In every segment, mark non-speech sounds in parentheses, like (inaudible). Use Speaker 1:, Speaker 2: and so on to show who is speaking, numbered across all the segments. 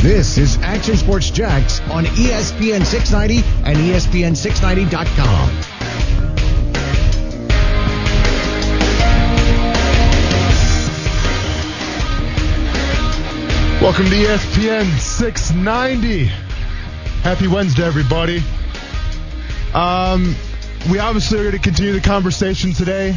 Speaker 1: This is Action Sports Jax on ESPN 690 and E ESPN690.com.
Speaker 2: Welcome to ESPN 690. Happy Wednesday, everybody. Um, we obviously are going to continue the conversation today.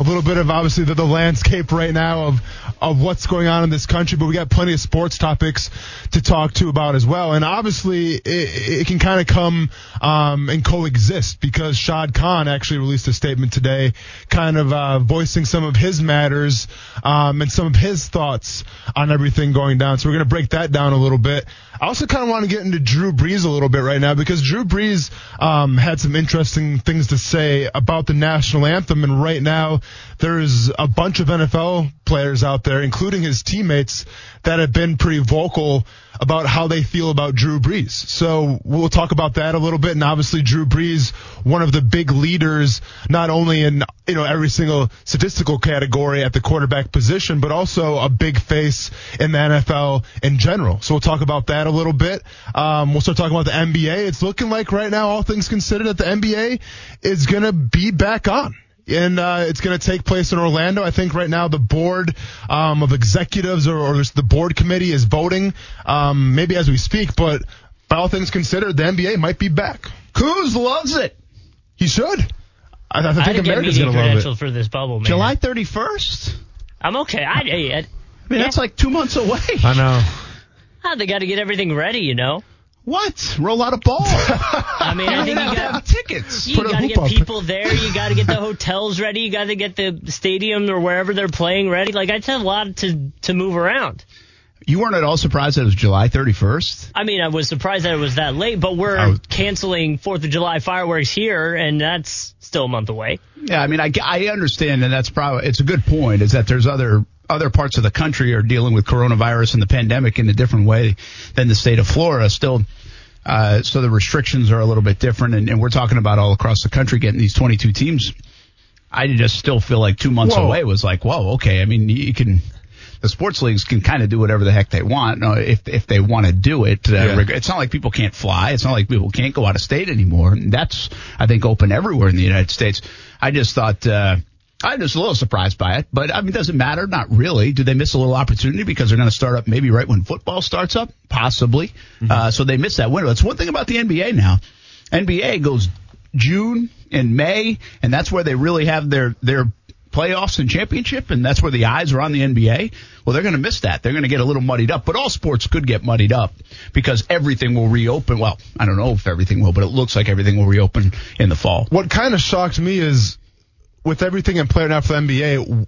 Speaker 2: A little bit of obviously the, the landscape right now of of what's going on in this country, but we got plenty of sports topics to talk to about as well. And obviously, it, it can kind of come um, and coexist because Shad Khan actually released a statement today, kind of uh, voicing some of his matters um, and some of his thoughts on everything going down. So we're going to break that down a little bit. I also kind of want to get into Drew Brees a little bit right now because Drew Brees um, had some interesting things to say about the national anthem, and right now there's a bunch of NFL players out there, including his teammates, that have been pretty vocal about how they feel about Drew Brees. So we'll talk about that a little bit. And obviously Drew Brees, one of the big leaders, not only in, you know, every single statistical category at the quarterback position, but also a big face in the NFL in general. So we'll talk about that a little bit. Um, we'll start talking about the NBA. It's looking like right now, all things considered, that the NBA is going to be back on and uh, it's going to take place in Orlando. I think right now the board um, of executives or, or the board committee is voting, um, maybe as we speak. But by all things considered, the NBA might be back.
Speaker 3: Cruz loves it.
Speaker 2: He should. I, I
Speaker 4: I
Speaker 2: think
Speaker 4: had to get
Speaker 2: America's going to love it.
Speaker 4: for this bubble, man.
Speaker 3: July 31st?
Speaker 4: I'm okay. I, I, I,
Speaker 3: I mean, that's like two months away.
Speaker 2: I know.
Speaker 4: Ah, they got to get everything ready, you know.
Speaker 3: What? Roll out a ball. (laughs)
Speaker 4: I mean, I think you
Speaker 3: have to
Speaker 4: got
Speaker 3: tickets.
Speaker 4: you got to get
Speaker 2: up.
Speaker 4: people there. You got to get the hotels ready. You got to get the stadium or wherever they're playing ready. Like I just have a lot to to move around.
Speaker 3: You weren't at all surprised that it was July 31st?
Speaker 4: I mean, I was surprised that it was that late, but we're
Speaker 3: was-
Speaker 4: canceling Fourth of July fireworks here, and that's still a month away.
Speaker 3: Yeah, I mean, I, I understand, and that's probably it's a good point. Is that there's other other parts of the country are dealing with coronavirus and the pandemic in a different way than the state of Florida. Still, uh, so the restrictions are a little bit different, and, and we're talking about all across the country getting these 22 teams. I just still feel like two months
Speaker 2: Whoa.
Speaker 3: away was like, whoa, okay. I mean, you can. The sports leagues can kind of do whatever the heck they want uh, if if they want to do it. Uh,
Speaker 2: Yeah.
Speaker 3: It's not like people can't fly. It's not like people can't go out of state anymore. And That's I think open everywhere in the United States. I just thought uh, I'm just a little surprised by it, but I mean, does it matter? Not really. Do they miss a little opportunity because they're going to start up maybe right when football starts up? Possibly. Uh, so they miss that window. That's one thing about the NBA now. NBA goes June and May, and that's where they really have their their playoffs and championship, and that's where the eyes are on the NBA. Well, they're going to miss that. They're going to get a little muddied up, but all sports could get muddied up because everything will reopen. Well, I don't know if everything will, but it looks like everything will reopen in the fall.
Speaker 2: What kind of shocked me is with everything in play now for the NBA,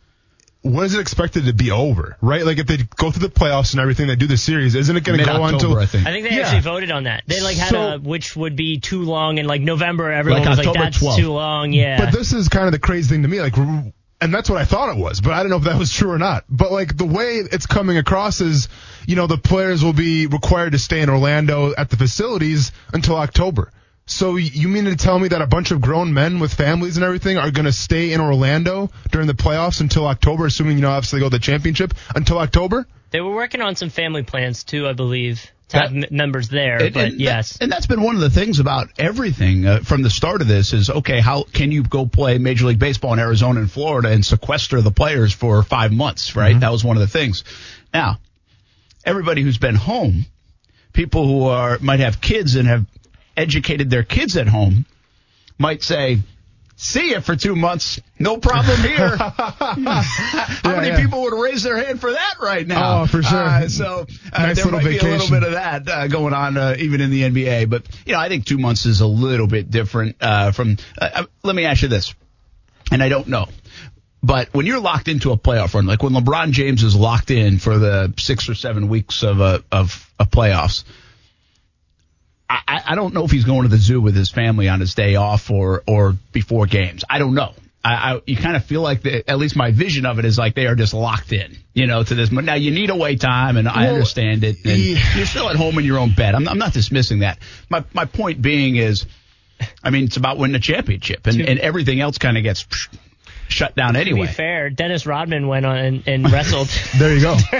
Speaker 2: when is it expected to be over? Right? Like if they go through the playoffs and everything, they do the series, isn't it going to go on
Speaker 3: Mid-October,
Speaker 2: until
Speaker 3: I think.
Speaker 4: I think they
Speaker 2: Yeah.
Speaker 4: actually voted on that. They like had
Speaker 2: So-
Speaker 4: a which would be too long, and like November, everyone
Speaker 3: Like
Speaker 4: was like,
Speaker 3: October
Speaker 4: "That's
Speaker 3: 12th.
Speaker 4: too long." Yeah,
Speaker 2: But this is kind of the crazy thing to me, like, and that's what I thought it was, but I don't know if that was true or not. But like the way it's coming across is, you know, the players will be required to stay in Orlando at the facilities until October. So you mean to tell me that a bunch of grown men with families and everything are going to stay in Orlando during the playoffs until October, assuming you know obviously they go to the championship until October?
Speaker 4: they were working on some family plans too, I believe, to have
Speaker 3: That-
Speaker 4: m- members there.
Speaker 3: And-
Speaker 4: but
Speaker 3: and that-
Speaker 4: yes,
Speaker 3: and that's been one of the things about everything uh, from the start of this is okay. How can you go play Major League Baseball in Arizona and Florida and sequester the players for five months? Right, that was one of the things. Now, everybody who's been home, people who are might have kids and have educated their kids at home, might say. See you for two months. No problem (laughs) here. How many
Speaker 2: yeah.
Speaker 3: people would raise their hand for that right now?
Speaker 2: Oh, for sure.
Speaker 3: Uh, so uh,
Speaker 2: Nice
Speaker 3: there might be a little bit of that uh, going on uh, even in the NBA. But you know, I think two months is a little bit different uh, from. Uh, uh, let me ask you this, and I don't know. But when you're locked into a playoff run, like when LeBron James is locked in for the six or seven weeks of a of a playoffs, I, I I don't know if he's going to the zoo with his family on his day off or or before games. I don't know. I, I you kind of feel like the, at least my vision of it is like they are just locked in, you know, to this. Now you need away time, and I understand it. And
Speaker 2: yeah.
Speaker 3: you're still at home in your own bed. I'm, I'm not dismissing that. My my point being is, I mean, it's about winning a championship, and, and everything else kind of gets. shut down anyway.
Speaker 4: To
Speaker 3: anyway.
Speaker 4: be fair, Dennis Rodman went on and, and wrestled. (laughs)
Speaker 2: There you go. (laughs)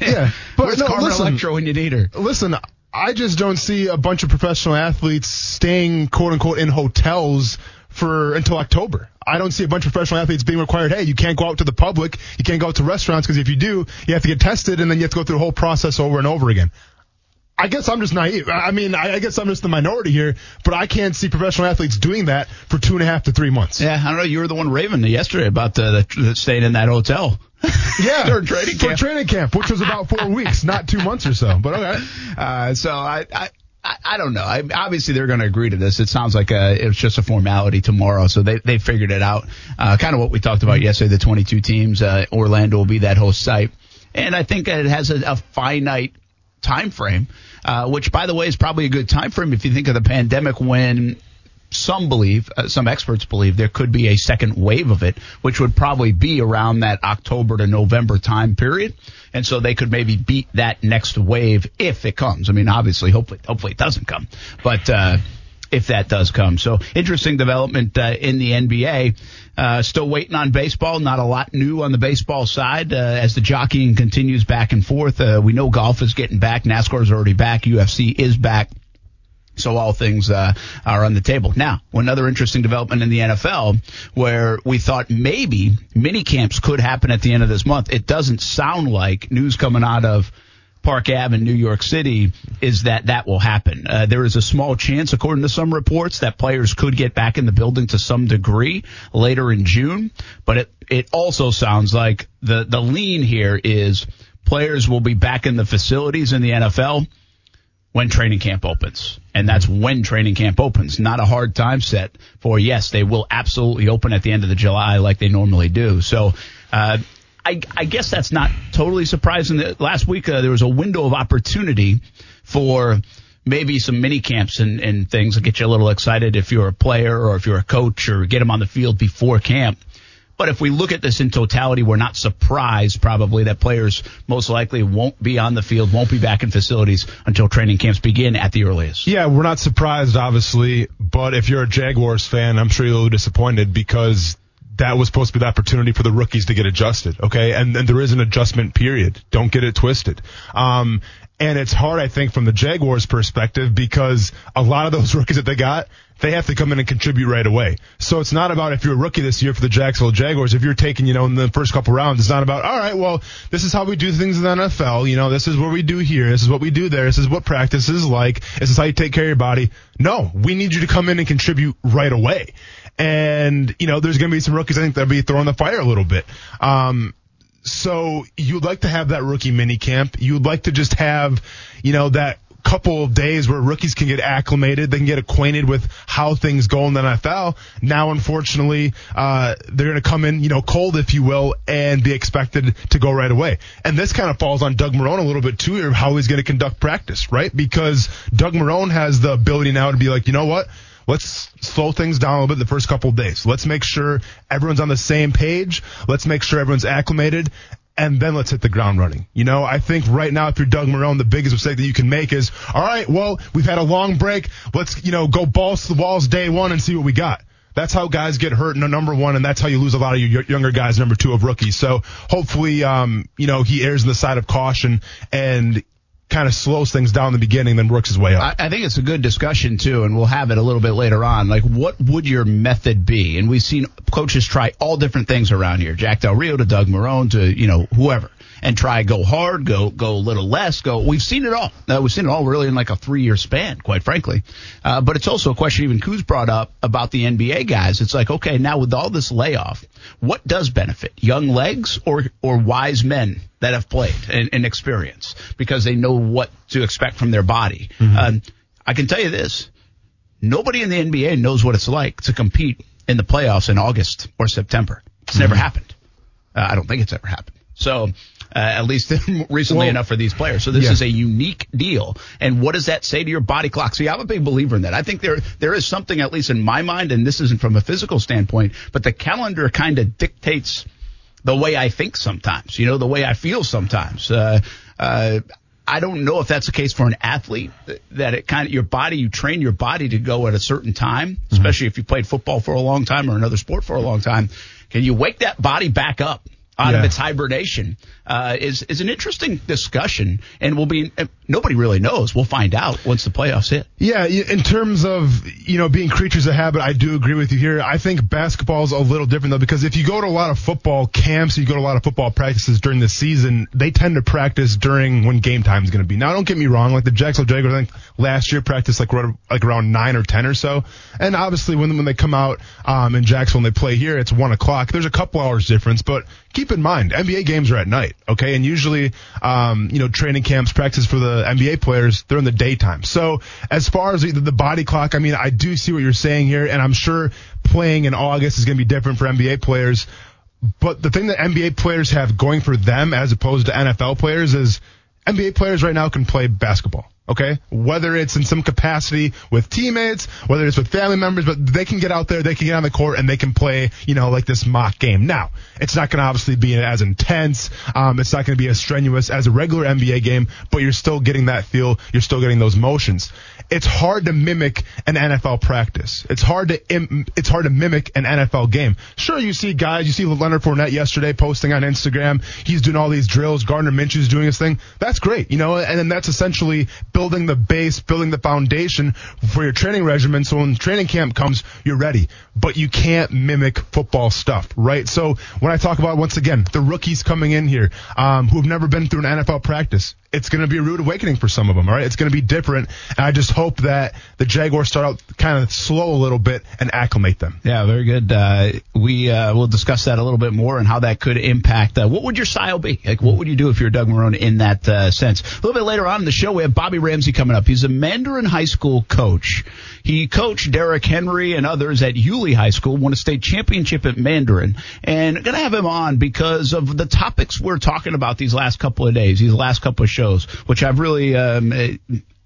Speaker 2: yeah, but
Speaker 3: Where's
Speaker 2: no,
Speaker 3: Carmen
Speaker 2: listen,
Speaker 3: Electra when you need her?
Speaker 2: listen, I just don't see a bunch of professional athletes staying quote unquote in hotels for until October. I don't see a bunch of professional athletes being required, hey, you can't go out to the public, you can't go out to restaurants because if you do, you have to get tested and then you have to go through the whole process over and over again. I guess I'm just naive. I mean, I guess I'm just the minority here, but I can't see professional athletes doing that for two and a half to three months.
Speaker 3: Yeah, I don't know. You were the one raving yesterday about uh, the, the staying in that hotel.
Speaker 2: Yeah, (laughs)
Speaker 3: During training
Speaker 2: for
Speaker 3: camp.
Speaker 2: training camp, which was about four weeks, not two months or so. But okay.
Speaker 3: Uh, so I, I, I don't know. I, obviously, they're going to agree to this. It sounds like uh it's just a formality tomorrow, so they they figured it out. Uh, kind of what we talked about yesterday. The 22 teams. Uh, Orlando will be that host site, and I think it has a, a finite time frame, uh, which, by the way, is probably a good time frame if you think of the pandemic when some believe, uh, some experts believe, there could be a second wave of it, which would probably be around that October to November time period. And so they could maybe beat that next wave if it comes. I mean, obviously, hopefully, hopefully it doesn't come, but, uh, if that does come. So interesting development uh, in the NBA. Uh, still waiting on baseball. Not a lot new on the baseball side uh, as the jockeying continues back and forth. Uh, we know golf is getting back. NASCAR is already back. UFC is back. So all things uh, are on the table. Now, another interesting development in the NFL where we thought maybe mini camps could happen at the end of this month. It doesn't sound like news coming out of Park Ave in New York City is that that will happen. Uh, there is a small chance, according to some reports, that players could get back in the building to some degree later in June. But it, it also sounds like the, the lean here is players will be back in the facilities in the NFL when training camp opens. And that's when training camp opens. Not a hard time set for, yes, they will absolutely open at the end of the July like they normally do. So, uh, I, I guess that's not totally surprising. That Last week uh, there was a window of opportunity for maybe some mini camps and, and things to get you a little excited if you're a player or if you're a coach or get them on the field before camp. But if we look at this in totality, we're not surprised probably that players most likely won't be on the field, won't be back in facilities until training camps begin at the earliest.
Speaker 2: Yeah, we're not surprised, obviously, but if you're a Jaguars fan, I'm sure you're a little disappointed because that was supposed to be the opportunity for the rookies to get adjusted, okay? And, there is an adjustment period. Don't get it twisted. Um, and it's hard, I think, from the Jaguars' perspective because a lot of those (laughs) rookies that they got, they have to come in and contribute right away. So it's not about if you're a rookie this year for the Jacksonville Jaguars, if you're taking, you know, in the first couple rounds, it's not about, all right, well, this is how we do things in the NFL. You know, this is what we do here. This is what we do there. This is what practice is like. This is how you take care of your body. No, we need you to come in and contribute right away. And, you know, there's going to be some rookies, I think, that'll be throwing the fire a little bit. Um, so you'd like to have that rookie mini camp. You'd like to just have, you know, that couple of days where rookies can get acclimated, they can get acquainted with how things go in the NFL. Now, unfortunately, uh, they're going to come in, you know, cold, if you will, and be expected to go right away. And this kind of falls on Doug Marrone a little bit too, how he's going to conduct practice, right? Because Doug Marrone has the ability now to be like, you know what? Let's slow things down a little bit the first couple of days. Let's make sure everyone's on the same page. Let's make sure everyone's acclimated and then let's hit the ground running. You know, I think right now, if you're Doug Marrone, the biggest mistake that you can make is, all right, well, we've had a long break. Let's, you know, go balls to the walls day one and see what we got. That's how guys get hurt in a number one, and that's how you lose a lot of your younger guys, number two of rookies. So hopefully, um, you know, he errs on the side of caution and kind of slows things down in the beginning, then works his way up.
Speaker 3: I, I think it's a good discussion too, and we'll have it a little bit later on. Like, what would your method be? And we've seen coaches try all different things around here. Jack Del Rio to Doug Marrone to you know whoever, and try go hard, go go a little less, go. We've seen it all. Uh, we've seen it all really in like a three year span, quite frankly. Uh, but it's also a question even Kuz brought up about the NBA guys. It's like, okay, now with all this layoff, what does benefit young legs or or wise men? that have played and, and experience because they know what to expect from their body. Mm-hmm. Um, I can tell you this: nobody in the NBA knows what it's like to compete in the playoffs in August or September. It's mm-hmm. never happened. Uh, I don't think it's ever happened. So. Uh, at least (laughs) recently well, enough for these players. So this yeah. is a unique deal. And what does that say to your body clock? See, I'm a big believer in that. I think there there is something, at least in my mind, and this isn't from a physical standpoint, but the calendar kind of dictates the way I think sometimes, you know, the way I feel sometimes. Uh, uh, I don't know if that's the case for an athlete that it kind of your body you train your body to go at a certain time, especially if you played football for a long time or another sport for a long time. Can you wake that body back up out
Speaker 2: Yeah.
Speaker 3: of its hibernation? Uh, is is an interesting discussion, and will be nobody really knows. We'll find out once the playoffs hit.
Speaker 2: Yeah, in terms of you know being creatures of habit, I do agree with you here. I think basketball is a little different though because if you go to a lot of football camps, you go to a lot of football practices during the season, they tend to practice during when game time is going to be. Now, don't get me wrong, like the Jacksonville Jaguars, I think last year practiced like right- like around nine or ten or so, and obviously when when they come out um, in Jacksonville and they play here, it's one o'clock. There's a couple hours difference, but keep in mind NBA games are at night, okay, and usually um, you know training camps, practice for the NBA players, they're in the daytime. So as far as the, the body clock, I mean, I do see what you're saying here, and I'm sure playing in August is going to be different for NBA players. But the thing that NBA players have going for them as opposed to NFL players is NBA players right now can play basketball. Okay. Whether it's in some capacity with teammates, whether it's with family members, but they can get out there, they can get on the court and they can play, you know, like this mock game. Now, it's not going to obviously be as intense. Um, it's not going to be as strenuous as a regular NBA game, but you're still getting that feel. You're still getting those motions. It's hard to mimic an NFL practice. It's hard to, Im- it's hard to mimic an NFL game. Sure, you see guys, you see Leonard Fournette yesterday posting on Instagram. He's doing all these drills. Gardner Minshew's doing his thing. That's great, you know, and then that's essentially building the base, building the foundation for your training regimen. So when training camp comes, you're ready. But you can't mimic football stuff, right? So when I talk about once again the rookies coming in here, um, who have never been through an NFL practice, it's going to be a rude awakening for some of them. All right, it's going to be different, and I just hope that the Jaguars start out kind of slow a little bit and acclimate them.
Speaker 3: Yeah, very good. Uh, we uh, will discuss that a little bit more and how that could impact. Uh, what would your style be? Like, what would you do if you're Doug Marrone in that uh, sense? A little bit later on in the show, we have Bobby Ramsey coming up. He's a Mandarin High School coach. He coached Derrick Henry and others at Yulee High School, won a state championship at Mandarin, and going to have him on because of the topics we're talking about these last couple of days, these last couple of shows, which I've really. Um,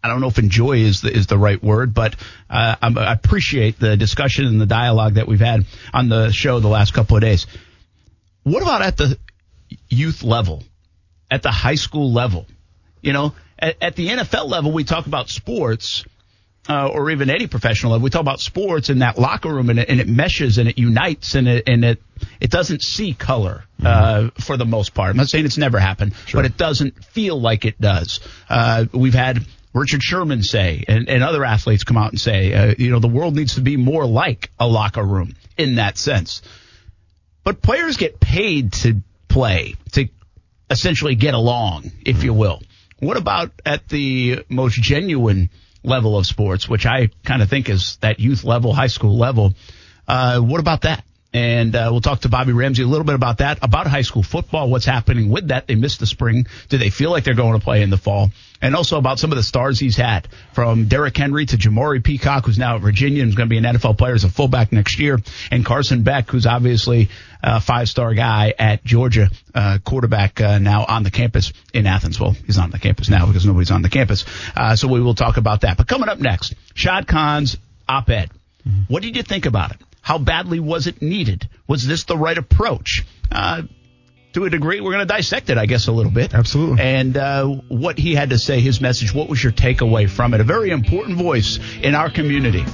Speaker 3: I don't know if enjoy is the, is the right word, but uh, I appreciate the discussion and the dialogue that we've had on the show the last couple of days. What about at the youth level, at the high school level? You know, at, at the NFL level, we talk about sports, uh, or even any professional level. We talk about sports in that locker room, and it, and it meshes and it unites and it and it it doesn't see color uh, for the most part. I'm not saying it's never happened, but it doesn't feel like it does. Uh, we've had. Richard Sherman say, and, and other athletes come out and say, uh, you know, the world needs to be more like a locker room in that sense. But players get paid to play, to essentially get along, if you will. What about at the most genuine level of sports, which I kind of think is that youth level, high school level? Uh, what about that? And uh, we'll talk to Bobby Ramsey a little bit about that, about high school football, what's happening with that. They missed the spring. Do they feel like they're going to play in the fall? And also about some of the stars he's had, from Derrick Henry to Jamari Peacock, who's now at Virginia and is going to be an NFL player as a fullback next year, and Carson Beck, who's obviously a five-star guy at Georgia, uh, quarterback uh, now on the campus in Athens. Well, he's not on the campus now because nobody's on the campus. Uh, so we will talk about that. But coming up next, Shad Khan's op-ed. What did you think about it? How badly was it needed? Was this the right approach? Uh, to a degree, we're going to dissect it, I guess, a little bit.
Speaker 2: Absolutely.
Speaker 3: And uh, what he had to say, his message, what was your takeaway from it? A very important voice in our community.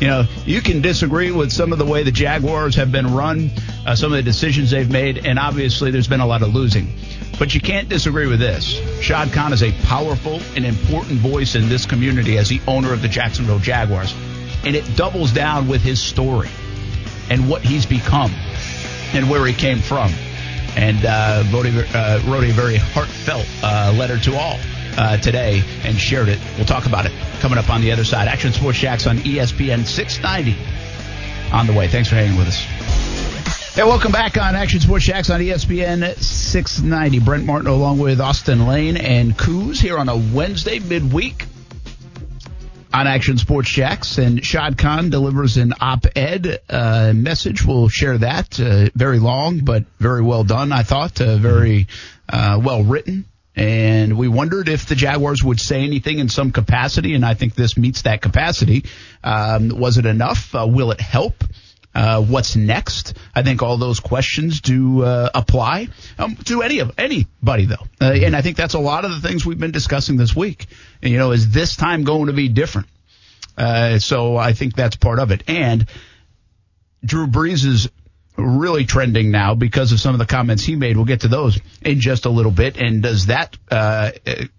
Speaker 3: You know, you can disagree with some of the way the Jaguars have been run, uh, some of the decisions they've made, and obviously there's been a lot of losing. But you can't disagree with this. Shad Khan is a powerful and important voice in this community as the owner of the Jacksonville Jaguars. And it doubles down with his story and what he's become and where he came from. And uh, wrote, a, uh, very heartfelt uh, letter to all uh, today and shared it. We'll talk about it coming up on the other side. Action Sports Jax on ESPN 690 on the way. Thanks for hanging with us. Hey, welcome back on Action Sports Jax on ESPN 690. Brent Martin along with Austin Lane and Coos here on a Wednesday midweek on Action Sports Jax, and Shad Khan delivers an op-ed uh, message. We'll share that. Uh, very long, but very well done. I thought uh, very uh, well written. And we wondered if the Jaguars would say anything in some capacity, and I think this meets that capacity. Um, was it enough? Uh, will it help? Uh, what's next? I think all those questions do uh, apply um, to any of anybody though, uh, and I think that's a lot of the things we've been discussing this week. And, you know, is this time going to be different? Uh, so I think that's part of it. And Drew Brees is really trending now because of some of the comments he made. We'll get to those in just a little bit. And does that uh,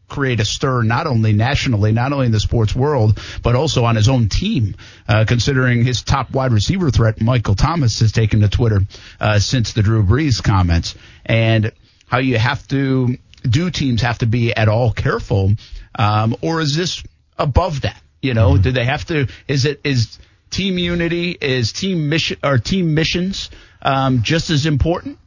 Speaker 3: create a stir not only nationally, not only in the sports world, but also on his own team? Uh, considering his top wide receiver threat, Michael Thomas, has taken to Twitter uh, since the Drew Brees comments, and how you have to do teams have to be at all careful, um, or is this above that? You know, mm-hmm. do they have to? Is it is team unity is team mission or team missions um, just as important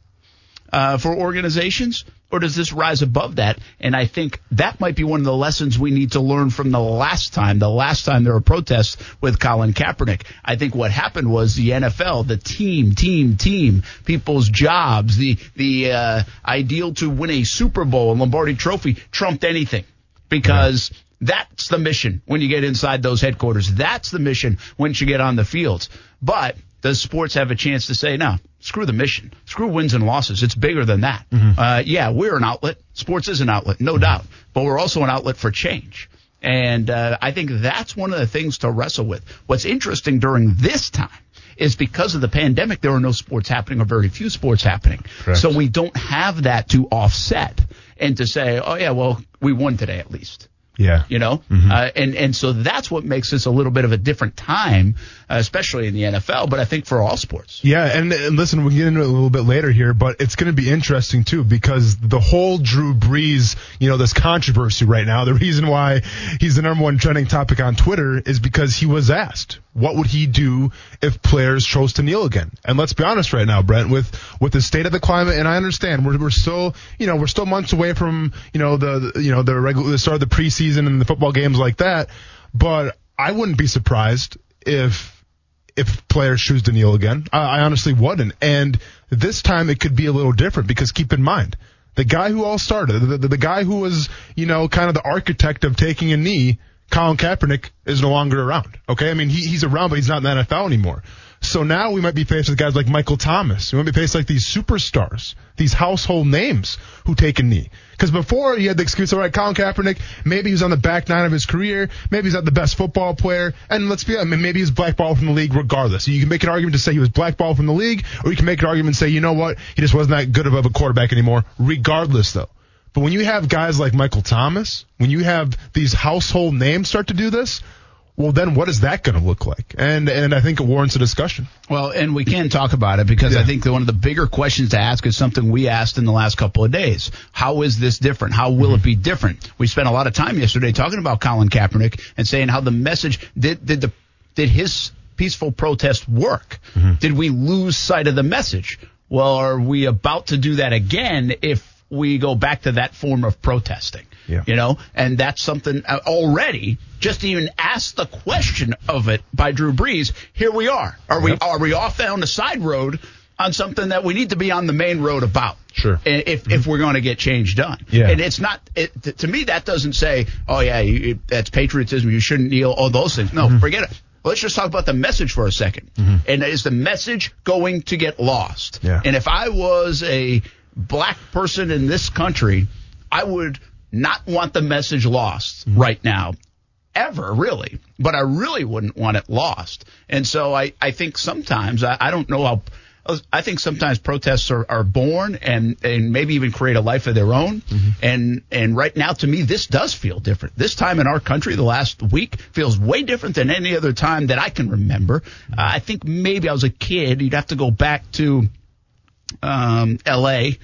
Speaker 3: uh, for organizations, or does this rise above that? And I think that might be one of the lessons we need to learn from the last time. The last time there were protests with Colin Kaepernick, I think what happened was the NFL, the team, team, team, people's jobs, the the uh, ideal to win a Super Bowl and Lombardi Trophy trumped anything because. That's the mission when you get inside those headquarters. That's the mission once you get on the fields. But does sports have a chance to say, no, screw the mission, screw wins and losses? It's bigger than that. Mm-hmm. Uh, yeah, we're an outlet. Sports is an outlet, no mm-hmm. doubt. But we're also an outlet for change. And uh, I think that's one of the things to wrestle with. What's interesting during this time is because of the pandemic, there are no sports happening or very few sports happening. Correct. So we don't have that to offset and to say, oh, yeah, well, we won today at least.
Speaker 2: Yeah.
Speaker 3: You know? Mm-hmm. Uh, and, and so that's what makes this a little bit of a different time, uh, especially in the NFL, but I think for all sports.
Speaker 2: Yeah. And, and listen, we'll get into it a little bit later here, but it's going to be interesting too because the whole Drew Brees, you know, this controversy right now, the reason why he's the number one trending topic on Twitter is because he was asked, what would he do if players chose to kneel again? And let's be honest right now, Brent, with, with the state of the climate, and I understand we're, we're still, you know, we're still months away from, you know, the, the you know, the regular, the start of the preseason and the football games like that, but I wouldn't be surprised if, if players choose to kneel again. I, I honestly wouldn't. And this time it could be a little different because keep in mind, the guy who all started, the, the, the guy who was, you know, kind of the architect of taking a knee, Colin Kaepernick is no longer around. Okay, I mean he, he's around, but he's not in the NFL anymore. So now we might be faced with guys like Michael Thomas. We might be faced like these superstars, these household names who take a knee. Because before he had the excuse, all right, Colin Kaepernick, maybe he's on the back nine of his career, maybe he's not the best football player, and let's be, I mean, maybe he's blackballed from the league regardless. You can make an argument to say he was blackballed from the league, or you can make an argument and say, you know what, he just wasn't that good of a quarterback anymore. Regardless, though. But when you have guys like Michael Thomas, when you have these household names start to do this, well, then what is that going to look like? And and I think it warrants a discussion.
Speaker 3: Well, and we can talk about it because yeah. I think one of the bigger questions to ask is something we asked in the last couple of days. How is this different? How will mm-hmm. it be different? We spent a lot of time yesterday talking about Colin Kaepernick and saying how the message did did the did his peaceful protest work? Mm-hmm. Did we lose sight of the message? Well, are we about to do that again if we go back to that form of protesting. Yeah. You know, and that's something uh, already. Just even ask the question of it by Drew Brees. Here we are. Are yep. we are we off down the side road on something that we need to be on the main road about?
Speaker 2: Sure.
Speaker 3: If if we're going to get change done.
Speaker 2: Yeah.
Speaker 3: And it's not it, to me that doesn't say, oh yeah, you, that's patriotism. You shouldn't kneel. All those things. No, mm-hmm. forget it. Let's just talk about the message for a 2nd mm-hmm. And is the message going to get lost?
Speaker 2: Yeah.
Speaker 3: And if I was a black person in this country, I would not want the message lost mm-hmm. right now. Ever, really. But I really wouldn't want it lost. And so I, I think sometimes, I, I don't know how, I think sometimes protests are, are born and, and maybe even create a life of their own. Mm-hmm. And, and right now, to me, this does feel different. This time in our country, the last week, feels way different than any other time that I can remember. Mm-hmm. Uh, I think maybe I was a kid. You'd have to go back to um, L.A.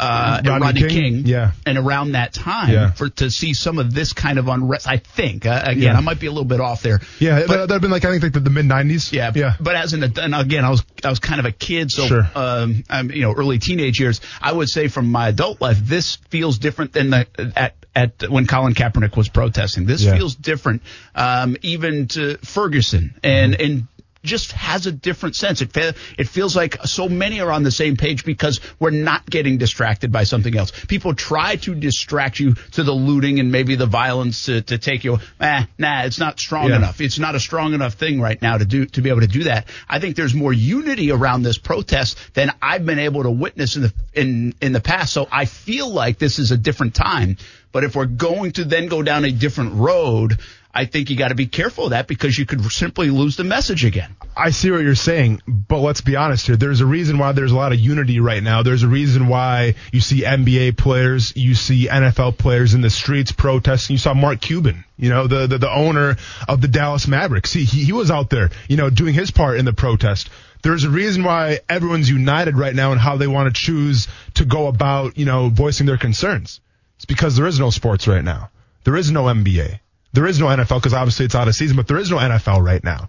Speaker 3: Uh, Rodney, Rodney King, King,
Speaker 2: yeah,
Speaker 3: and around that time yeah. for to see some of this kind of unrest. I think uh, again, yeah. I might be a little bit off there.
Speaker 2: Yeah, but, that'd been like I think like the, the mid '90s.
Speaker 3: Yeah, yeah. But as an and again, I was I was kind of a kid, so sure. um, I'm you know early teenage years. I would say from my adult life, this feels different than the at at when Colin Kaepernick was protesting. This yeah. feels different, um, even to Ferguson and and just has a different sense. It fe- it feels like so many are on the same page because we're not getting distracted by something else. People try to distract you to the looting and maybe the violence to, to take you. Eh, nah, it's not strong
Speaker 2: Yeah.
Speaker 3: enough. It's not a strong enough thing right now to do to be able to do that. I think there's more unity around this protest than I've been able to witness in the in in the past. So I feel like this is a different time. But if we're going to then go down a different road, I think you got to be careful of that because you could simply lose the message again.
Speaker 2: I see what you're saying, but let's be honest here. There's a reason why there's a lot of unity right now. There's a reason why you see NBA players, you see NFL players in the streets protesting. You saw Mark Cuban, you know, the the, the owner of the Dallas Mavericks. He, he he was out there, you know, doing his part in the protest. There's a reason why everyone's united right now in how they want to choose to go about, you know, voicing their concerns. It's because there is no sports right now. There is no NBA. There is no NFL because obviously it's out of season, but there is no NFL right now.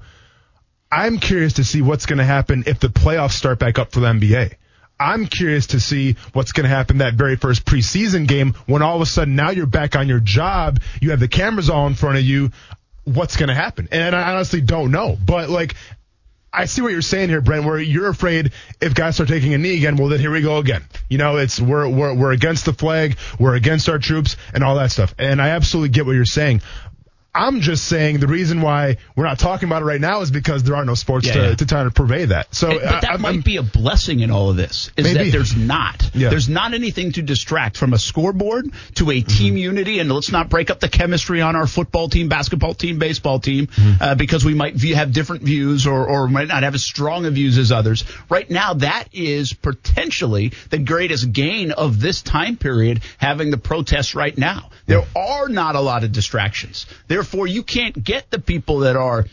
Speaker 2: I'm curious to see what's going to happen if the playoffs start back up for the NBA. I'm curious to see what's going to happen that very first preseason game when all of a sudden now you're back on your job, you have the cameras all in front of you. What's going to happen? And I honestly don't know. But like, I see what you're saying here, Brent, where you're afraid if guys start taking a knee again, well then here we go again. You know, it's we're we're we're against the flag, we're against our troops and all that stuff. And I absolutely get what you're saying. I'm just saying the reason why we're not talking about it right now is because there are no sports
Speaker 3: Yeah,
Speaker 2: to,
Speaker 3: yeah.
Speaker 2: to try to purvey that. So,
Speaker 3: but that
Speaker 2: I, I'm-
Speaker 3: might be a blessing in all of this. Is
Speaker 2: Maybe.
Speaker 3: that there's not.
Speaker 2: Yeah.
Speaker 3: There's not anything to distract from a scoreboard to a team unity, and let's not break up the chemistry on our football team, basketball team, baseball team, uh, because we might view, have different views or, or might not have as strong of views as others. Right now, that is potentially the greatest gain of this time period, having the protests right now. There are not a lot of distractions. Therefore, you can't get the people that are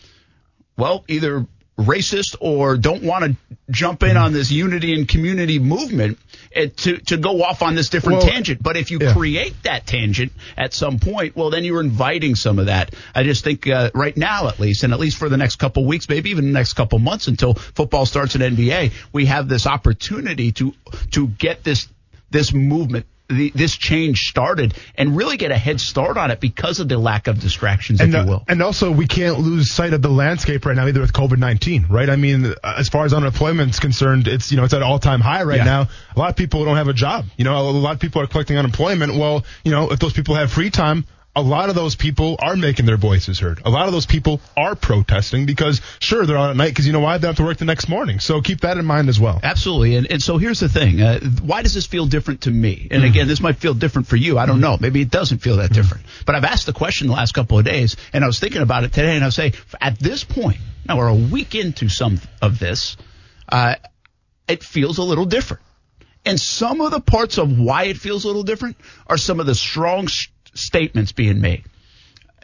Speaker 3: well, either racist or don't want to jump in on this unity and community movement eh, to to go off on this different
Speaker 2: Well,
Speaker 3: tangent. But if you
Speaker 2: yeah.
Speaker 3: create that tangent at some point, well, then you're inviting some of that. I just think uh, right now, at least, and at least for the next couple weeks, maybe even the next couple months until football starts in NBA, we have this opportunity to to get this this movement. The, this change started and really get a head start on it because of the lack of distractions,
Speaker 2: and,
Speaker 3: if
Speaker 2: uh,
Speaker 3: you will.
Speaker 2: and also we can't lose sight of the landscape right now either with COVID-19, right? I mean, as far as unemployment's concerned, it's, you know, it's at all time high right
Speaker 3: Yeah.
Speaker 2: now. A lot of people don't have a job. You know, a lot of people are collecting unemployment. Well, you know, if those people have free time, a lot of those people are making their voices heard. A lot of those people are protesting because sure, they're out at night because you know why? They have to work the next morning. So keep that in mind as well.
Speaker 3: Absolutely. And, and so here's the thing. Uh, why does this feel different to me? And again, this might feel different for you. I don't know. Maybe it doesn't feel that different. But I've asked the question the last couple of days, and I was thinking about it today, and I say, at this point, now we're a week into some of this, uh, it feels a little different. And some of the parts of why it feels a little different are some of the strong statements being made.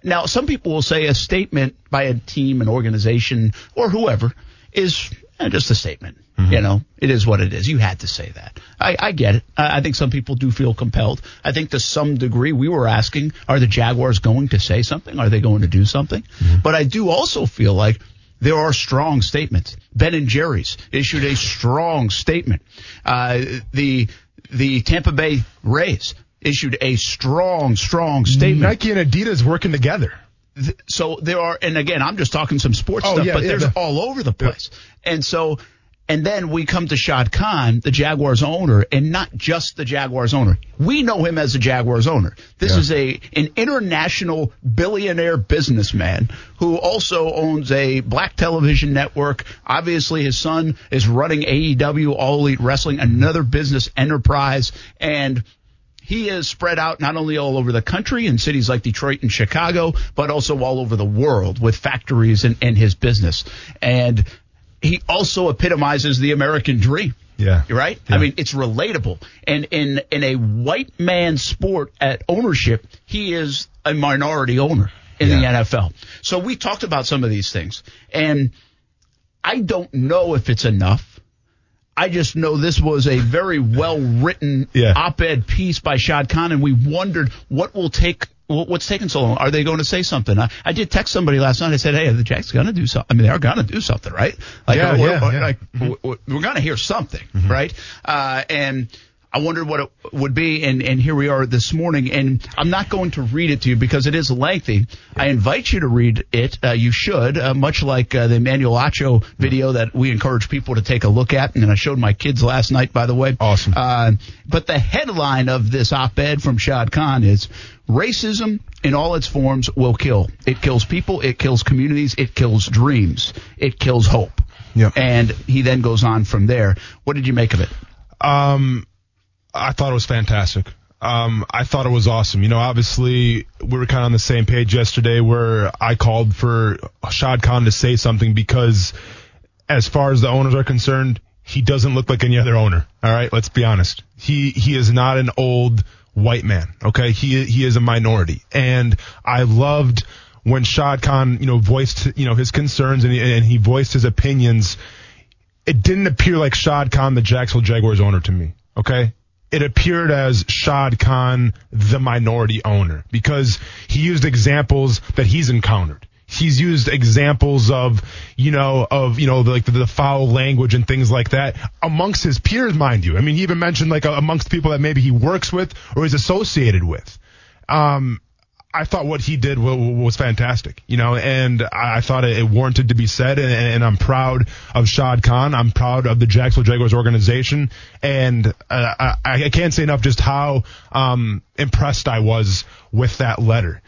Speaker 3: Now, some people will say a statement by a team, an organization, or whoever is just a statement. You know, it is what it is. You had to say that. I, I get it. I, I think some people do feel compelled. I think to some degree we were asking, are the Jaguars going to say something? Are they going to do something? But I do also feel like there are strong statements. Ben and Jerry's issued a strong statement. Uh, the the Tampa Bay Rays issued a strong, strong statement.
Speaker 2: Nike and Adidas working together.
Speaker 3: Th- so there are, and again, I'm just talking some sports
Speaker 2: Oh,
Speaker 3: stuff,
Speaker 2: yeah,
Speaker 3: but
Speaker 2: yeah,
Speaker 3: there's
Speaker 2: the-
Speaker 3: all over the place. And so, and then we come to Shad Khan, the Jaguars owner, and not just the Jaguars owner. We know him as the Jaguars owner. This
Speaker 2: Yeah.
Speaker 3: is a an international billionaire businessman who also owns a black television network. Obviously, his son is running AEW, All Elite Wrestling, another business enterprise, and he is spread out not only all over the country in cities like Detroit and Chicago, but also all over the world with factories and, and his business. And he also epitomizes the American dream.
Speaker 2: Yeah.
Speaker 3: Right?
Speaker 2: Yeah.
Speaker 3: I mean, it's relatable. And in, in a white man sport at ownership, he is a minority owner in the NFL. So we talked about some of these things. And I don't know if it's enough. I just know this was a very well written
Speaker 2: Yeah.
Speaker 3: op-ed piece by Shad Khan, and we wondered what will take. What's taking so long? Are they going to say something? I, I did text somebody last night. I said, "Hey, are the Jacks going to do something? I mean, they are going to do something, right? Like,
Speaker 2: Yeah,
Speaker 3: uh,
Speaker 2: yeah,
Speaker 3: we're,
Speaker 2: yeah. Mm-hmm.
Speaker 3: like w- we're going to hear something, right? Uh, and I wondered what it would be, and, and here we are this morning. And I'm not going to read it to you because it is lengthy. I invite you to read it. Uh, you should, uh, much like uh, the Emmanuel Acho video that we encourage people to take a look at. And I showed my kids last night, by the way.
Speaker 2: Awesome.
Speaker 3: Uh, but the headline of this op-ed from Shad Khan is racism in all its forms will kill. It kills people. It kills communities. It kills dreams. It kills hope.
Speaker 2: Yep.
Speaker 3: And he then goes on from there. What did you make of it?
Speaker 2: Um, I thought it was fantastic. Um, I thought it was awesome. You know, obviously we were kind of on the same page yesterday where I called for Shad Khan to say something because as far as the owners are concerned, he doesn't look like any other owner. All right. Let's be honest. He, he is not an old white man. Okay. He, he is a minority and I loved when Shad Khan, you know, voiced, you know, his concerns and he, and he voiced his opinions. It didn't appear like Shad Khan, the Jacksonville Jaguars owner to me. Okay it appeared as Shad Khan, the minority owner, because he used examples that he's encountered. He's used examples of, you know, of, you know, like the, the, foul language and things like that amongst his peers, mind you. I mean, he even mentioned like amongst people that maybe he works with or is associated with. Um, I thought what he did was fantastic, you know, and I thought it warranted to be said, and, I'm proud of Shad Khan. I'm proud of the Jacksonville Jaguars organization, and uh, I, can't say enough just how um, impressed I was with that letter.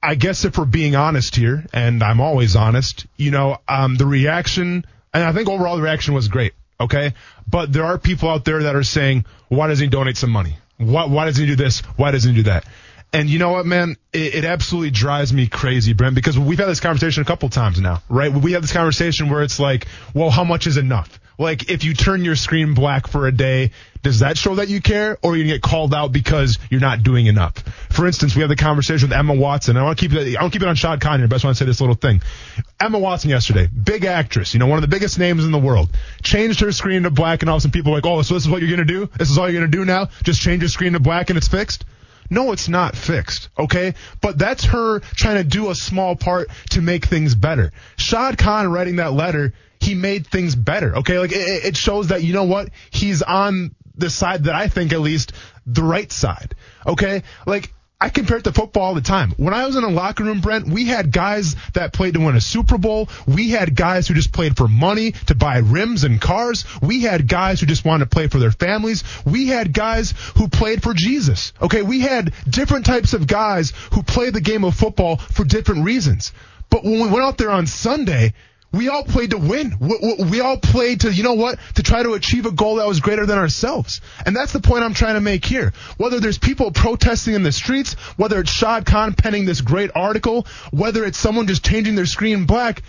Speaker 2: I guess if we're being honest here, and I'm always honest, you know, um, the reaction, and I think overall the reaction was great, okay? But there are people out there that are saying, why doesn't he donate some money? Why, why doesn't he do this? Why doesn't he do that? And you know what, man? It, it, absolutely drives me crazy, Brent, because we've had this conversation a couple times now, right? We have this conversation where it's like, well, how much is enough? Like, if you turn your screen black for a day, does that show that you care, or you get called out because you're not doing enough? For instance, we have the conversation with Emma Watson. I want to keep it. I to keep it on Shad Khan but I just want to say this little thing. Emma Watson yesterday, big actress, you know, one of the biggest names in the world, changed her screen to black, and all of a sudden people are like, oh, so this is what you're gonna do? This is all you're gonna do now? Just change your screen to black and it's fixed? No, it's not fixed, okay? But that's her trying to do a small part to make things better. Shad Khan writing that letter, he made things better, okay? Like, it, it shows that, you know what? He's on the side that I think at least the right side, okay? Like, I compare it to football all the time. When I was in a locker room, Brent, we had guys that played to win a Super Bowl. We had guys who just played for money to buy rims and cars. We had guys who just wanted to play for their families. We had guys who played for Jesus. Okay, we had different types of guys who played the game of football for different reasons. But when we went out there on Sunday, we all played to win. We, we, all played to, you know what, to try to achieve a goal that was greater than ourselves. And that's the point I'm trying to make here. Whether there's people protesting in the streets, whether it's Shad Khan penning this great article, whether it's someone just changing their screen black,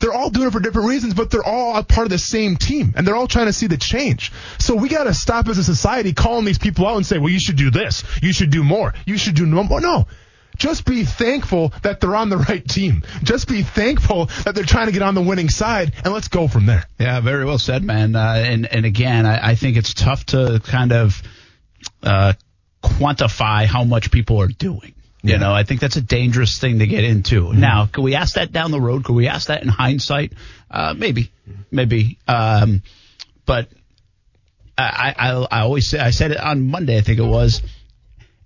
Speaker 2: they're all doing it for different reasons, but they're all a part of the same team, and they're all trying to see the change. So we got to stop as a society calling these people out and say, well, you should do this, you should do more, you should do no more. No, just be thankful that they're on the right team. Just be thankful that they're trying to get on the winning side, and let's go from there.
Speaker 3: Yeah, very well said, man. Uh, and and again, I, I, think it's tough to kind of uh, quantify how much people are doing. You yeah. know, I think that's a dangerous thing to get into. Mm-hmm. Now, could we ask that down the road? Could we ask that in hindsight? Uh, maybe, maybe. Um, but I, I, I always say, I said it on Monday, I think it was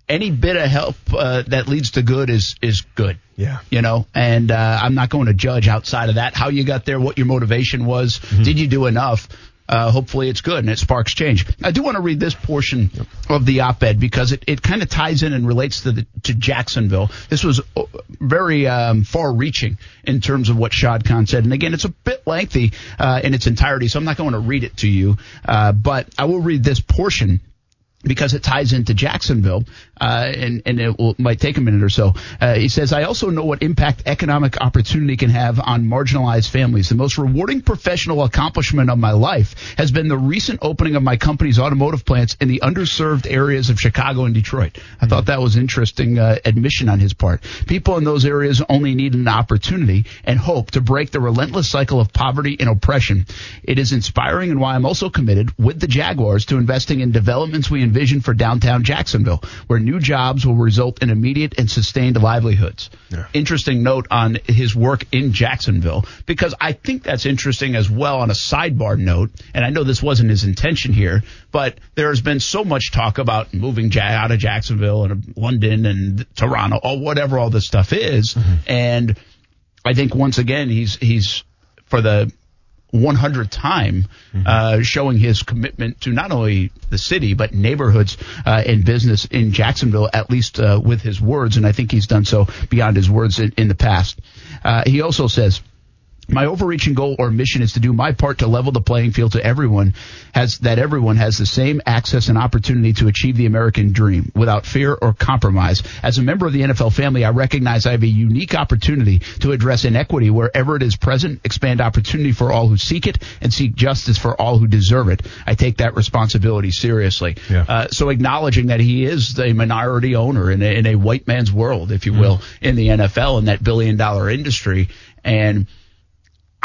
Speaker 3: any bit of help uh, that leads to good is is good.
Speaker 2: Yeah.
Speaker 3: You know, and uh, I'm not going to judge outside of that how you got there, what your motivation was, mm-hmm. did you do enough? Uh, hopefully it's good and it sparks change. I do want to read this portion yep. of the op-ed because it, it kind of ties in and relates to the, to Jacksonville. This was uh, very um, far-reaching in terms of what Shad Khan said, and again, it's a bit lengthy uh, in its entirety, so I'm not going to read it to you, uh, but I will read this portion because it ties into Jacksonville, uh, and, and it will, might take a minute or so. Uh, he says, I also know what impact economic opportunity can have on marginalized families. The most rewarding professional accomplishment of my life has been the recent opening of my company's automotive plants in the underserved areas of Chicago and Detroit. I thought that was interesting uh, admission on his part. People in those areas only need an opportunity and hope to break the relentless cycle of poverty and oppression. It is inspiring and why I'm also committed with the Jaguars to investing in developments we invest vision for downtown Jacksonville, where new jobs will result in immediate and sustained livelihoods.
Speaker 2: Yeah.
Speaker 3: Interesting note on his work in Jacksonville, because I think that's interesting as well on a sidebar note. And I know this wasn't his intention here, but there has been so much talk about moving Ja- out of Jacksonville and London and Toronto, or whatever all this stuff is. Mm-hmm. And I think once again he's he's for the 100th time uh, showing his commitment to not only the city but neighborhoods uh, and business in Jacksonville, at least uh, with his words, and I think he's done so beyond his words in, in the past. Uh, he also says. My overreaching goal or mission is to do my part to level the playing field to everyone has that everyone has the same access and opportunity to achieve the American dream without fear or compromise. As a member of the NFL family, I recognize I have a unique opportunity to address inequity wherever it is present, expand opportunity for all who seek it, and seek justice for all who deserve it. I take that responsibility seriously.
Speaker 2: Yeah.
Speaker 3: Uh, so acknowledging that he is a minority owner in a, in a white man's world, if you will, in the NFL in that billion dollar industry, and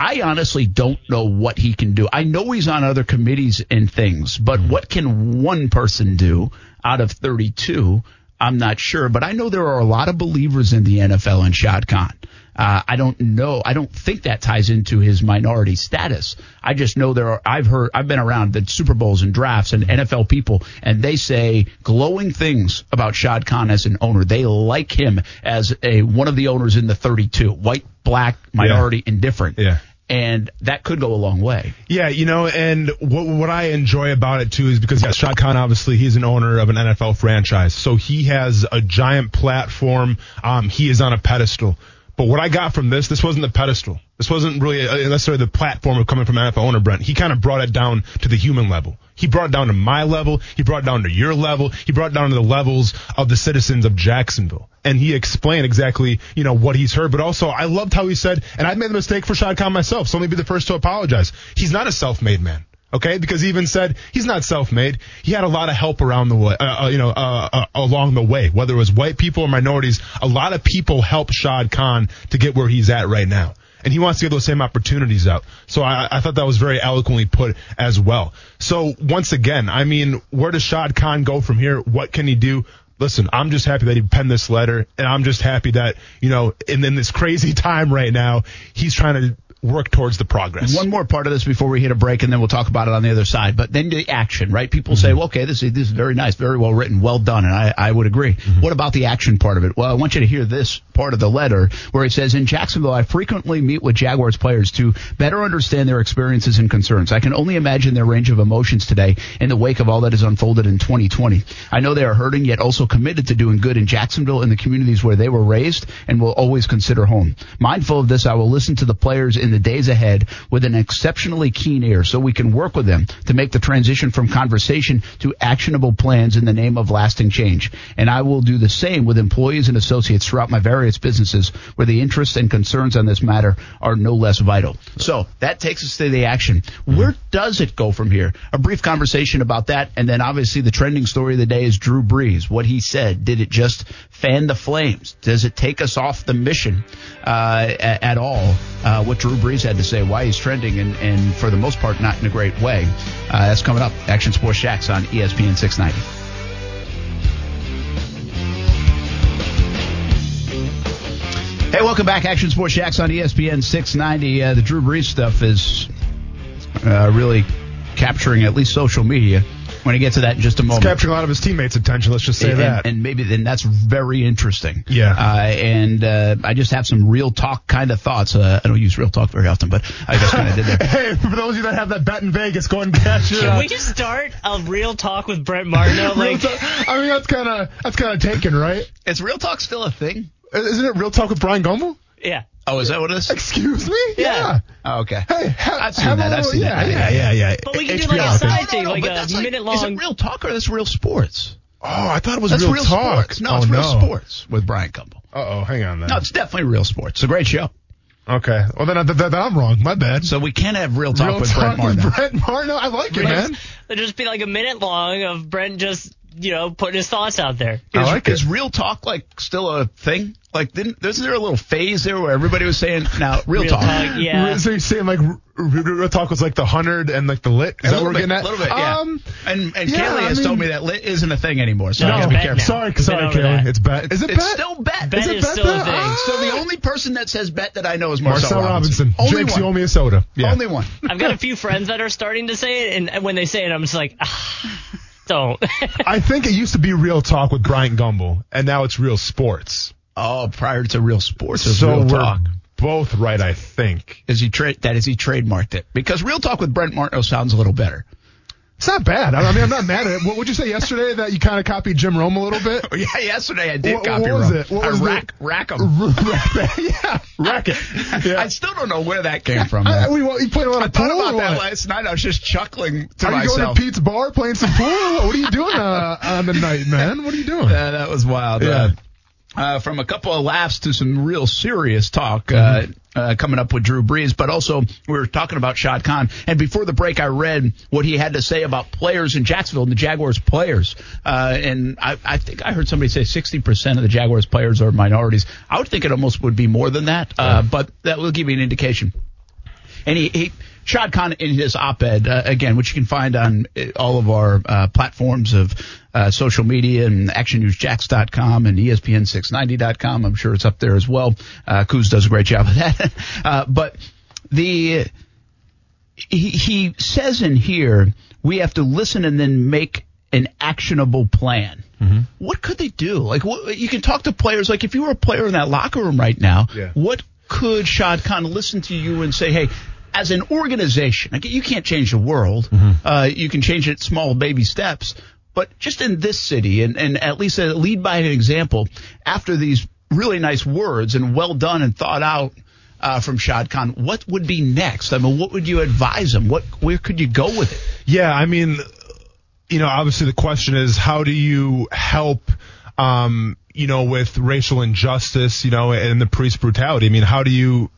Speaker 3: I honestly don't know what he can do. I know he's on other committees and things, but what can one person do out of 32? I'm not sure, but I know there are a lot of believers in the NFL and Shad Khan. Uh, I don't know. I don't think that ties into his minority status. I just know there are. I've heard. I've been around the Super Bowls and drafts and NFL people, and they say glowing things about Shad Khan as an owner. They like him as a one of the owners in the 32, white, black, minority, indifferent.
Speaker 2: Yeah.
Speaker 3: And that could go a long way.
Speaker 2: Yeah, you know, and what what I enjoy about it too is because yeah, Shad Khan obviously he's an owner of an NFL franchise, so he has a giant platform. Um, he is on a pedestal. But what I got from this, this wasn't the pedestal. This wasn't really uh, necessarily the platform of coming from NFL owner Brent. He kind of brought it down to the human level. He brought it down to my level. He brought it down to your level. He brought it down to the levels of the citizens of Jacksonville. And he explained exactly, you know, what he's heard. But also, I loved how he said, and I've made the mistake for Shad Khan myself, so let me be the first to apologize. He's not a self-made man. Okay, because he even said he's not self-made. He had a lot of help around the way, uh, uh, you know, uh, uh, along the way. Whether it was white people or minorities, a lot of people helped Shad Khan to get where he's at right now, and he wants to get those same opportunities out. So I, I thought that was very eloquently put as well. So once again, I mean, where does Shad Khan go from here? What can he do? Listen, I'm just happy that he penned this letter, and I'm just happy that you know, in this crazy (laughs) time right now, he's trying to work towards the progress.
Speaker 3: One more part of this before we hit a break, and then we'll talk about it on the other side. But then the action, right? People say, well, okay, this is, this is very nice, very well written, well done, and I, I would agree. Mm-hmm. What about the action part of it? Well, I want you to hear this part of the letter where it says, in Jacksonville, I frequently meet with Jaguars players to better understand their experiences and concerns. I can only imagine their range of emotions today in the wake of all that has unfolded in 2020. I know they are hurting, yet also committed to doing good in Jacksonville and the communities where they were raised and will always consider home. Mindful of this, I will listen to the players in the days ahead with an exceptionally keen ear so we can work with them to make the transition from conversation to actionable plans in the name of lasting change. And I will do the same with employees and associates throughout my various businesses where the interests and concerns on this matter are no less vital. So that takes us to the action. Where does it go from here? A brief conversation about that. And then obviously the trending story of the day is Drew Brees. What he said. Did it just fan the flames? Does it take us off the mission uh, at all? Uh, what Drew Brees had to say, why he's trending, and, and for the most part, not in a great way. Uh, that's coming up. Action Sports Jax on ESPN 690. Hey, welcome back. Action Sports Jax on ESPN 690. Uh, the Drew Brees stuff is uh, really capturing at least social media. When I gets to that in just a moment.
Speaker 2: capturing a lot of his teammates' attention. Let's just say
Speaker 3: and,
Speaker 2: that.
Speaker 3: and maybe then that's very interesting.
Speaker 2: Yeah.
Speaker 3: Uh, and uh, I just have some real talk kind of thoughts. Uh, I don't use real talk very often, but I just kind of did there. (laughs)
Speaker 2: hey, for those of you that have that bet in Vegas, go and catch it.
Speaker 4: Can we just start a real talk with Brent Martineau? (laughs)
Speaker 2: Real
Speaker 4: Like,
Speaker 2: I mean, that's kind of that's kind of taken, right?
Speaker 3: Is real talk still a thing?
Speaker 2: Isn't it real talk with Bryant Gumbel?
Speaker 4: yeah.
Speaker 3: Oh, is that what it is?
Speaker 2: Excuse me?
Speaker 4: Yeah.
Speaker 3: Oh, okay.
Speaker 2: Hey, ha-
Speaker 3: I've seen
Speaker 2: have a
Speaker 3: that. I've
Speaker 2: little-
Speaker 3: seen
Speaker 2: yeah,
Speaker 3: that.
Speaker 2: Yeah, yeah, yeah.
Speaker 4: But we can do like a side thing, like
Speaker 3: but
Speaker 4: a
Speaker 3: that's
Speaker 4: minute
Speaker 3: Is
Speaker 4: long.
Speaker 3: it real talk or is real sports?
Speaker 2: Oh, I thought it was
Speaker 3: That's
Speaker 2: real,
Speaker 3: real,
Speaker 2: talk.
Speaker 3: sports. No,
Speaker 2: oh,
Speaker 3: it's real
Speaker 2: no.
Speaker 3: sports with Bryant Gumbel.
Speaker 2: Uh oh, hang on then.
Speaker 3: No, it's definitely real sports. It's a great show.
Speaker 2: Okay. Well, then, then, then I'm wrong. My bad.
Speaker 3: So we can have real talk
Speaker 2: real
Speaker 3: with
Speaker 2: talk
Speaker 3: Brent Martineau.
Speaker 2: with Brent Martineau. I like it, man.
Speaker 4: It'd just be like a minute long of Brent just you know, putting his thoughts out there.
Speaker 2: I
Speaker 3: Is,
Speaker 2: like
Speaker 3: is
Speaker 2: it.
Speaker 3: real talk like still a thing? Like, didn't wasn't there a little phase there where everybody was saying now real,
Speaker 4: Real
Speaker 3: talk?
Speaker 4: talk, yeah.
Speaker 2: So you're saying like r- r- real talk was like the hundred and like the lit? Is
Speaker 3: A
Speaker 2: that what
Speaker 3: little
Speaker 2: we're
Speaker 3: bit,
Speaker 2: getting at?
Speaker 3: little bit, yeah.
Speaker 2: Um,
Speaker 3: and and
Speaker 2: yeah,
Speaker 3: Kaylee
Speaker 2: I
Speaker 3: has told me that lit isn't a thing anymore, so
Speaker 4: No,
Speaker 3: I gotta be careful.
Speaker 4: now.
Speaker 2: sorry,
Speaker 4: We've
Speaker 2: sorry,
Speaker 4: over
Speaker 2: Kaylee. It's bet. Is it
Speaker 3: It's
Speaker 2: bet?
Speaker 3: still bet.
Speaker 4: Bet
Speaker 2: Is it
Speaker 4: is
Speaker 2: bet
Speaker 4: still a thing.
Speaker 2: Ah. (gasps)
Speaker 3: So the only person that says bet that I know is Marcel,
Speaker 2: Marcel Robinson.
Speaker 3: Only
Speaker 2: Drinks
Speaker 3: one.
Speaker 2: you owe me a soda. Yeah.
Speaker 3: Only one.
Speaker 4: I've got a (laughs) few friends that are starting to say it, and- and when they say it, I'm just like, ah, don't. (laughs)
Speaker 2: I think it used to be real talk with Bryant Gumbel, and now it's real sports.
Speaker 3: Oh, prior to real sports, it
Speaker 2: so
Speaker 3: real
Speaker 2: we're
Speaker 3: talk.
Speaker 2: both right, I think.
Speaker 3: Is he tra- that is he trademarked it because real talk with Brent Martineau sounds a little better.
Speaker 2: It's not bad. I mean, I'm not mad at it. What would you say yesterday that you kind of copied Jim Rome a little bit? (laughs)
Speaker 3: Yeah, yesterday I did
Speaker 2: What-
Speaker 3: copy
Speaker 2: what was
Speaker 3: Rome.
Speaker 2: it? What
Speaker 3: I
Speaker 2: was the-
Speaker 3: rack rack 'em. (laughs)
Speaker 2: yeah, racket. (laughs) Yeah.
Speaker 3: I still don't know where that came from.
Speaker 2: I,
Speaker 3: man.
Speaker 2: we, you playing a lot of
Speaker 3: I
Speaker 2: of
Speaker 3: thought about that last night. I was just chuckling to
Speaker 2: Are you going to Pete's bar playing some pool? what? What are you doing uh, on the night, man? What are you doing?
Speaker 3: Yeah, that was wild.
Speaker 2: Yeah.
Speaker 3: Uh, uh, from a couple of laughs to some real serious talk
Speaker 2: Mm-hmm.
Speaker 3: uh, uh, coming up with Drew Brees, but also we were talking about Shad Khan. And before the break, I read what he had to say about players in Jacksonville and the Jaguars players. Uh, and I, I think I heard somebody say 60% of the Jaguars players are minorities. I would think it almost would be more than that, uh, but that will give you an indication. And he, he Shad Khan in his op-ed uh, again, which you can find on uh, all of our uh, platforms of uh, social media and ActionNewsJax.com and E ESPN690.com. I'm sure it's up there as well. Uh, Kuz does a great job of that. (laughs) uh, but the he, he says in here we have to listen and then make an actionable plan. What could they do? Like, what, you can talk to players. Like, if you were a player in that locker room right now,
Speaker 2: Yeah.
Speaker 3: what could Shad Khan listen to you and say, hey, as an organization, like, you can't change the world. Uh, you can change it small baby steps. But just in this city, and, and at least uh, lead by an example, after these really nice words and well done and thought out uh, from Shad Khan, what would be next? I mean, what would you advise him? What, where could you go with it?
Speaker 2: Yeah, I mean, you know, obviously the question is how do you help, um, you know, with racial injustice, you know, and the police brutality? I mean, how do you,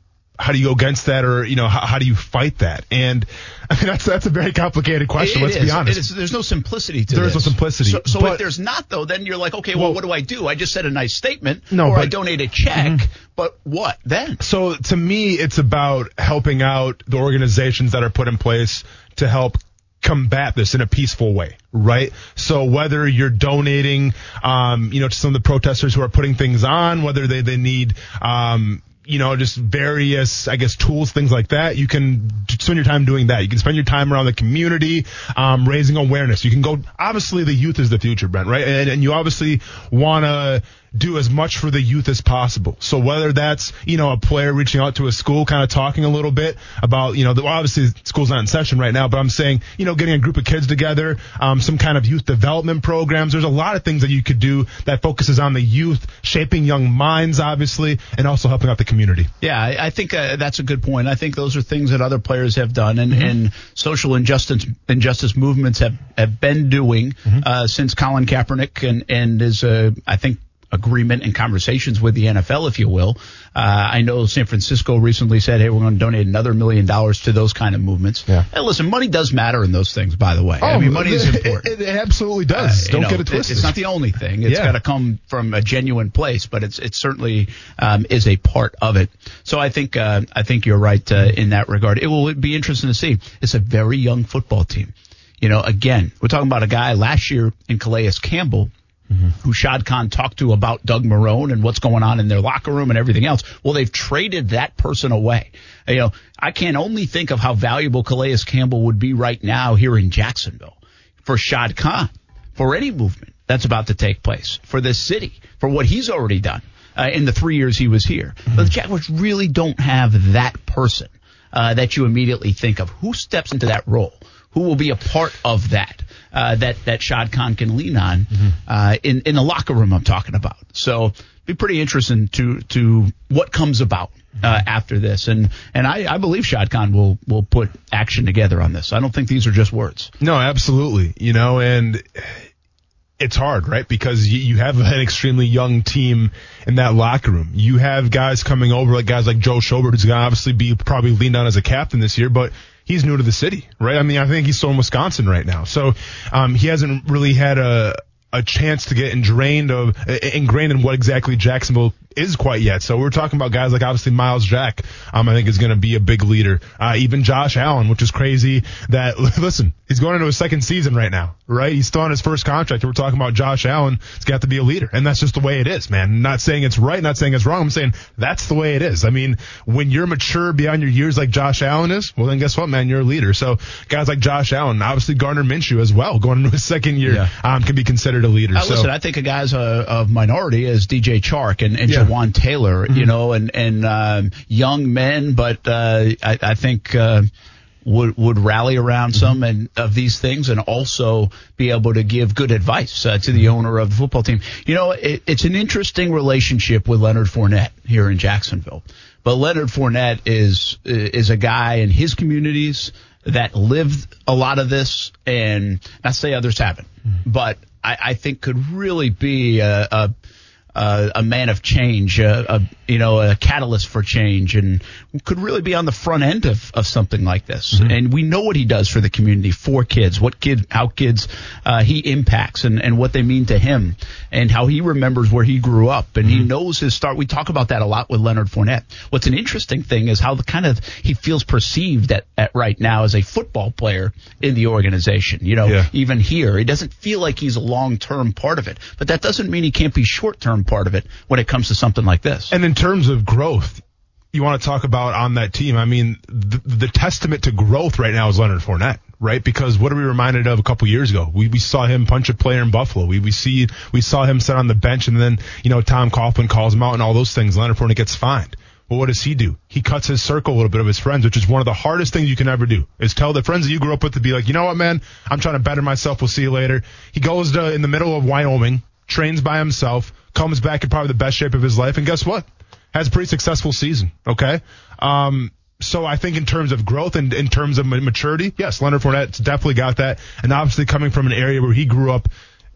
Speaker 2: how do you go against that, or you know, how, how do you fight that? And I mean, that's that's a very complicated question.
Speaker 3: It
Speaker 2: let's
Speaker 3: is.
Speaker 2: be honest.
Speaker 3: It is. There's no simplicity to
Speaker 2: There is
Speaker 3: this.
Speaker 2: no simplicity,
Speaker 3: So, so
Speaker 2: but-
Speaker 3: if there's not, though, then you're like, okay, well,
Speaker 2: Well-
Speaker 3: what do I do? I just said a nice statement,
Speaker 2: No,
Speaker 3: or I donate a check, but what then?
Speaker 2: So to me, it's about helping out the organizations that are put in place to help combat this in a peaceful way, right? So whether you're donating, um, you know, to some of the protesters who are putting things on, whether they, they need, um, you know, just various, I guess, tools, things like that. You can spend your time doing that. You can spend your time around the community, um, raising awareness. You can go, obviously the youth is the future, Brent, right? And, and you obviously want to do as much for the youth as possible. So whether that's, you know, a player reaching out to a school, kind of talking a little bit about, you know, the, well, obviously school's not in session right now, but I'm saying, you know, getting a group of kids together, um, some kind of youth development programs. There's a lot of things that you could do that focuses on the youth, shaping young minds, obviously, and also helping out the community.
Speaker 3: Yeah, I, I think uh, that's a good point. I think those are things that other players have done, and,
Speaker 2: Mm-hmm.
Speaker 3: and social injustice injustice movements have, have been doing
Speaker 2: Mm-hmm.
Speaker 3: uh, since Colin Kaepernick and and is uh, I think agreement and conversations with the NFL, if you will. Uh, I know San Francisco recently said, "Hey, we're going to donate another million dollars to those kind of movements."
Speaker 2: Yeah.
Speaker 3: Hey, listen, money does matter in those things, by the way. I mean, money is
Speaker 2: Oh,
Speaker 3: important.
Speaker 2: It, it absolutely does.
Speaker 3: Uh,
Speaker 2: Don't
Speaker 3: you know,
Speaker 2: get it twisted.
Speaker 3: It's not the only thing. It's
Speaker 2: Yeah.
Speaker 3: got to come from a genuine place, but it's it certainly um, is a part of it. So I think uh, I think you're right uh, in that regard. It will be interesting to see. It's a very young football team. You know, again, we're talking about a guy last year in Calais Campbell. Who Shad Khan talked to about Doug Marrone and what's going on in their locker room and everything else. Well, they've traded that person away. You know, I can only think of how valuable Calais Campbell would be right now here in Jacksonville for Shad Khan, for any movement that's about to take place, for this city, for what he's already done uh, in the three years he was here. But the Jaguars really don't have that person uh, that you immediately think of. Who steps into that role? Who will be a part of that? Uh, that that Shad Khan can lean on uh, in in the locker room. I'm talking about. So be pretty interesting to to what comes about uh, after this. And and I, I believe Shad Khan will will put action together on this. I don't think these are just words.
Speaker 2: No, absolutely. You know, and it's hard, right? Because you, you have an extremely young team in that locker room. You have guys coming over, like guys like Joe Schobert, who's going to obviously be probably leaned on as a captain this year, but he's new to the city, right? I mean, I think he's still in Wisconsin right now. So, um, he hasn't really had a, a chance to get ingrained of ingrained in what exactly Jacksonville is quite yet. So we're talking about guys like obviously Myles Jack. Um, I think is going to be a big leader. Uh, even Josh Allen, which is crazy. That (laughs) listen, he's going into his second season right now, right? He's still on his first contract. We're talking about Josh Allen. He's got to be a leader, and that's just the way it is, man. Not saying it's right, not saying it's wrong. I'm saying that's the way it is. I mean, when you're mature beyond your years like Josh Allen is, well then guess what, man? You're a leader. So guys like Josh Allen, obviously Gardner Minshew as well, going into his second year, yeah. um, can be considered a leader.
Speaker 3: Uh,
Speaker 2: so,
Speaker 3: listen, I think a guy's a, of minority is DJ Chark and, and yeah. Jawaan Taylor, mm-hmm. you know, and and um, young men, but uh, I, I think. Uh, would would rally around some mm-hmm. and of these things and also be able to give good advice uh, to the mm-hmm. owner of the football team. You know, it, it's an interesting relationship with Leonard Fournette here in Jacksonville. But Leonard Fournette is is a guy in his communities that lived a lot of this, and not say others haven't, mm-hmm. but I, I think could really be a, a a man of change, uh, a, you know, a catalyst for change, and could really be on the front end of, of something like this. Mm-hmm. And we know what he does for the community, for kids, what kid, how kids uh, he impacts, and, and what they mean to him, and how he remembers where he grew up, and mm-hmm. he knows his start. We talk about that a lot with Leonard Fournette. What's an interesting thing is how the kind of he feels perceived at, at right now as a football player in the organization. You know, yeah. even here, he doesn't feel like he's a long term part of it, but that doesn't mean he can't be short term part of it when it comes to something like this.
Speaker 2: And in terms of growth, you want to talk about on that team. I mean, the, the testament to growth right now is Leonard Fournette, right? Because what are we reminded of a couple years ago? We, we saw him punch a player in Buffalo. We, we see, we saw him sit on the bench and then, you know, Tom Coughlin calls him out and all those things. Leonard Fournette gets fined. Well, what does he do? He cuts his circle a little bit of his friends, which is one of the hardest things you can ever do. Is tell the friends that you grew up with to be like, you know what, man, I'm trying to better myself. We'll see you later. He goes to in the middle of Wyoming, trains by himself, comes back in probably the best shape of his life, and guess what? Has a pretty successful season. Okay. Um, so I think in terms of growth and in terms of maturity, yes, Leonard Fournette's definitely got that. And obviously coming from an area where he grew up,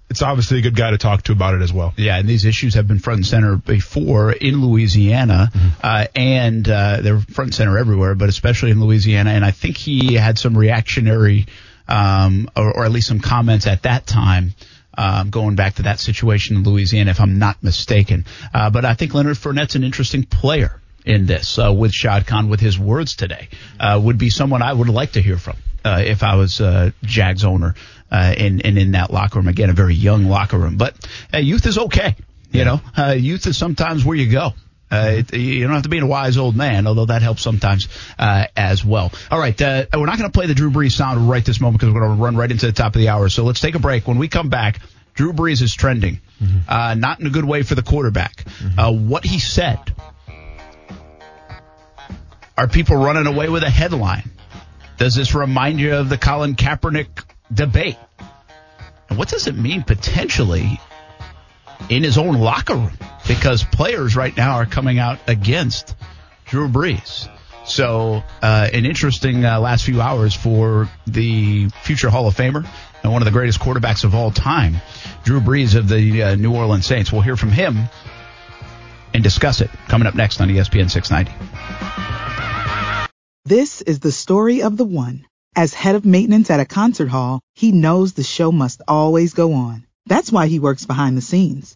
Speaker 2: it's obviously a good guy to talk to about it as well.
Speaker 3: Yeah, and these issues have been front and center before in Louisiana, mm-hmm. uh, and uh, they're front and center everywhere, but especially in Louisiana. And I think he had some reactionary, um, or, or at least some comments at that time um, going back to that situation in Louisiana, if I'm not mistaken. Uh, but I think Leonard Fournette's an interesting player in this uh, with Shad Khan with his words today. Uh, would be someone I would like to hear from uh, if I was uh, Jags owner uh, and, and in that locker room. Again, a very young locker room, but uh, youth is okay. You know, uh, youth is sometimes where you go. Uh, it, you don't have to be a wise old man, although that helps sometimes uh, as well. All right, uh, we're not going to play the Drew Brees sound right this moment because we're going to run right into the top of the hour. So let's take a break. When we come back, Drew Brees is trending, mm-hmm. Uh, not in a good way for the quarterback. Mm-hmm. Uh, what he said. Are people running away with a headline? Does this remind you of the Colin Kaepernick debate? And what does it mean potentially in his own locker room because players right now are coming out against Drew Brees. So, uh, an interesting uh, last few hours for the future Hall of Famer and one of the greatest quarterbacks of all time, Drew Brees of the uh, New Orleans Saints. We'll hear from him and discuss it coming up next on ESPN 690.
Speaker 5: This is the story of the one. As head of maintenance at a concert hall, he knows the show must always go on. That's why he works behind the scenes,